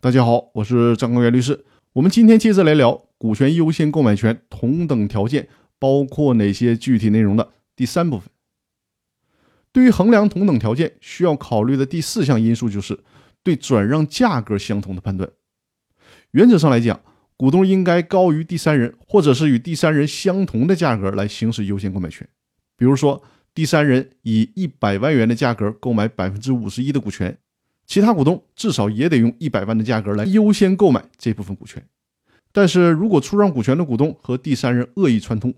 大家好，我是张高原律师。我们今天接着来聊股权优先购买权同等条件包括哪些具体内容的第三部分。对于衡量同等条件，需要考虑的第四项因素就是对转让价格相同的判断。原则上来讲，股东应该高于第三人，或者是与第三人相同的价格来行使优先购买权。比如说，第三人以一百万元的价格购买百分之五十一的股权。其他股东至少也得用一百万的价格来优先购买这部分股权，但是如果出让股权的股东和第三人恶意串通，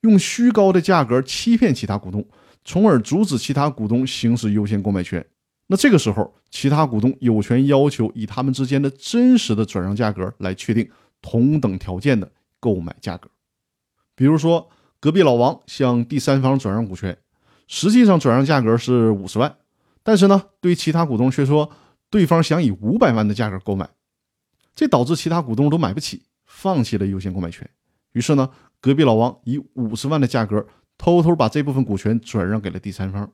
用虚高的价格欺骗其他股东，从而阻止其他股东行使优先购买权，那这个时候其他股东有权要求以他们之间的真实的转让价格来确定同等条件的购买价格。比如说，隔壁老王向第三方转让股权，实际上转让价格是五十万。但是呢，对其他股东却说对方想以五百万的价格购买，这导致其他股东都买不起，放弃了优先购买权。于是呢，隔壁老王以五十万的价格偷偷把这部分股权转让给了第三方。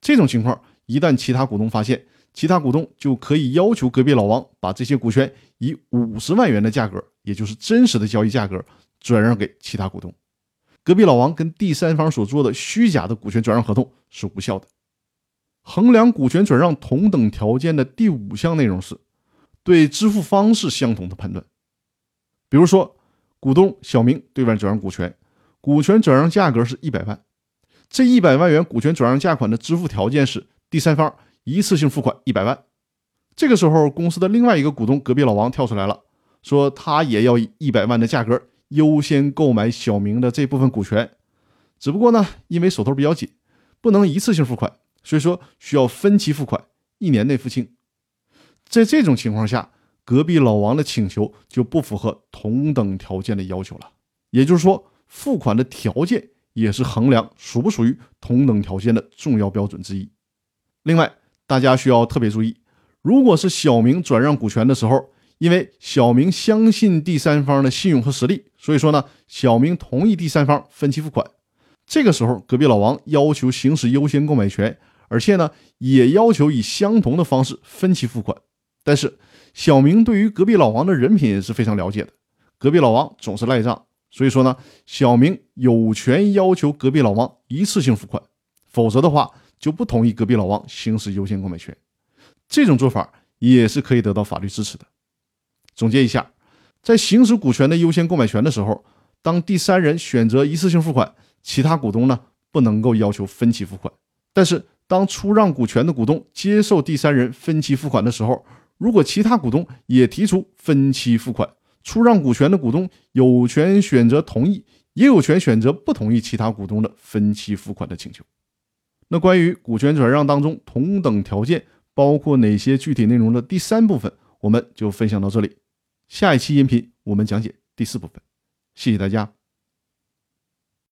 这种情况一旦其他股东发现，其他股东就可以要求隔壁老王把这些股权以五十万元的价格，也就是真实的交易价格，转让给其他股东。隔壁老王跟第三方所做的虚假的股权转让合同是无效的。衡量股权转让同等条件的第五项内容是对支付方式相同的判断。比如说，股东小明对外转让股权，股权转让价格是一百万，这一百万元股权转让价款的支付条件是第三方一次性付款一百万。这个时候，公司的另外一个股东隔壁老王跳出来了，说他也要以一百万的价格优先购买小明的这部分股权，只不过呢，因为手头比较紧，不能一次性付款。所以说需要分期付款，一年内付清。在这种情况下，隔壁老王的请求就不符合同等条件的要求了。也就是说，付款的条件也是衡量属不属于同等条件的重要标准之一。另外，大家需要特别注意，如果是小明转让股权的时候，因为小明相信第三方的信用和实力，所以说呢，小明同意第三方分期付款。这个时候，隔壁老王要求行使优先购买权。而且呢，也要求以相同的方式分期付款。但是小明对于隔壁老王的人品是非常了解的，隔壁老王总是赖账，所以说呢，小明有权要求隔壁老王一次性付款，否则的话就不同意隔壁老王行使优先购买权。这种做法也是可以得到法律支持的。总结一下，在行使股权的优先购买权的时候，当第三人选择一次性付款，其他股东呢不能够要求分期付款，但是。当出让股权的股东接受第三人分期付款的时候，如果其他股东也提出分期付款，出让股权的股东有权选择同意，也有权选择不同意其他股东的分期付款的请求。那关于股权转让当中同等条件包括哪些具体内容的第三部分，我们就分享到这里。下一期音频我们讲解第四部分。谢谢大家。